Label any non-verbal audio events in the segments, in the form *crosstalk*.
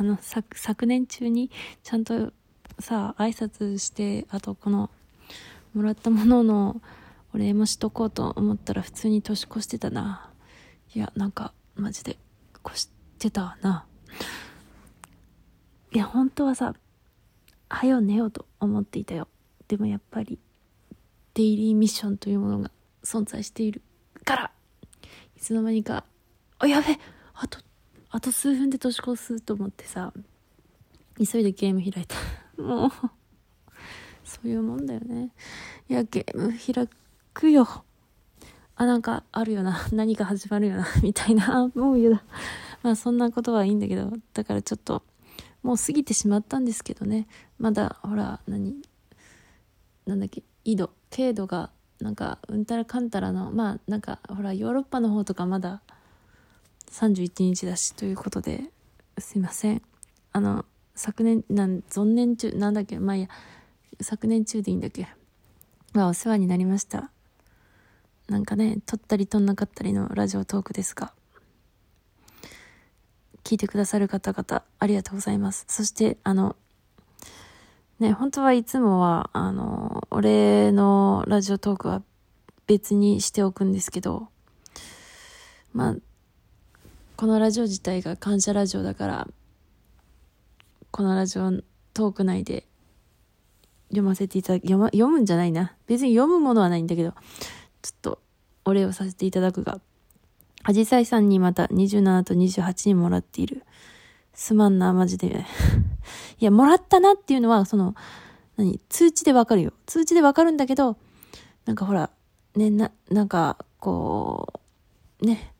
あの、昨、昨年中にちゃんとさ、挨拶して、あとこの、もらったもののお礼もしとこうと思ったら普通に年越してたな。いや、なんか、マジで、越してたな。いや、本当はさ、はよ寝ようと思っていたよ。でもやっぱり、デイリーミッションというものが存在しているから、いつの間にか、あ、やべあと、あと数分で年越すと思ってさ、急いでゲーム開いた。もう、そういうもんだよね。いや、ゲーム開くよ。あ、なんかあるよな。何か始まるよな。みたいな。もう嫌だ。まあそんなことはいいんだけど、だからちょっと、もう過ぎてしまったんですけどね。まだ、ほら、何、なんだっけ、緯度、経度が、なんか、うんたらかんたらの、まあ、なんか、ほら、ヨーロッパの方とかまだ、31日だし、ということで、すいません。あの、昨年、なん、存年中、なんだっけ、まあいや、昨年中でいいんだっけ。まあ、お世話になりました。なんかね、撮ったり撮んなかったりのラジオトークですが、聞いてくださる方々、ありがとうございます。そして、あの、ね、本当はいつもは、あの、俺のラジオトークは別にしておくんですけど、まあ、このラジオ自体が感謝ラジオだから、このラジオトーク内で読ませていただき、読,、ま、読むんじゃないな。別に読むものはないんだけど、ちょっとお礼をさせていただくが、アジサイさんにまた27と28にもらっている。すまんな、マジで。*laughs* いや、もらったなっていうのは、その、何、通知でわかるよ。通知でわかるんだけど、なんかほら、ね、な、なんか、こう、ね、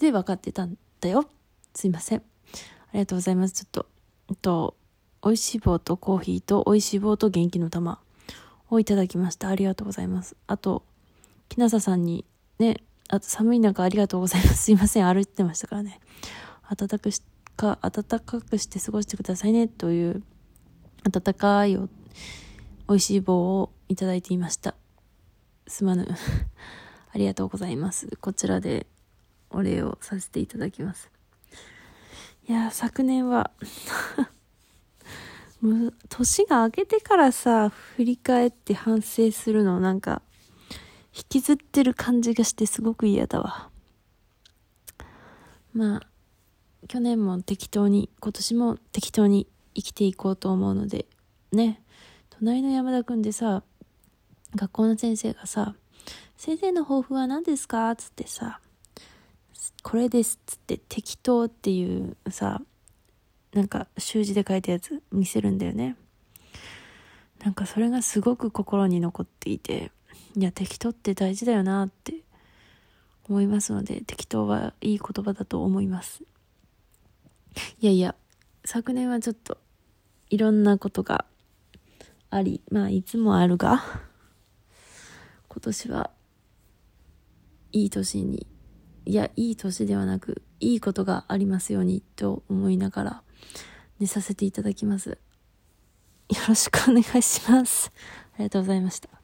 で分かってたんだよ。すいません。ありがとうございます。ちょっと、えっと、美味しい棒とコーヒーと美味しい棒と元気の玉をいただきました。ありがとうございます。あと、きなささんにね、あと寒い中ありがとうございます。すいません。歩いてましたからね。暖かくしか、暖かくして過ごしてくださいね。という、暖かいお、美味しい棒をいただいていました。すまぬ。*laughs* ありがとうございます。こちらでお礼をさせていただきます。いや、昨年は *laughs* もう、年が明けてからさ、振り返って反省するのなんか、引きずってる感じがしてすごく嫌だわ。まあ、去年も適当に、今年も適当に生きていこうと思うので、ね、隣の山田くんでさ、学校の先生がさ、先生の抱負は何ですか？っつってさ、これですっつって適当っていうさ、なんか習字で書いたやつ見せるんだよね。なんかそれがすごく心に残っていて、いや、適当って大事だよなって思いますので、適当はいい言葉だと思います。いやいや、昨年はちょっといろんなことがあり、まあいつもあるが、今年はいい年に、いや、いい年ではなく、いいことがありますようにと思いながら寝させていただきます。よろしくお願いします。ありがとうございました。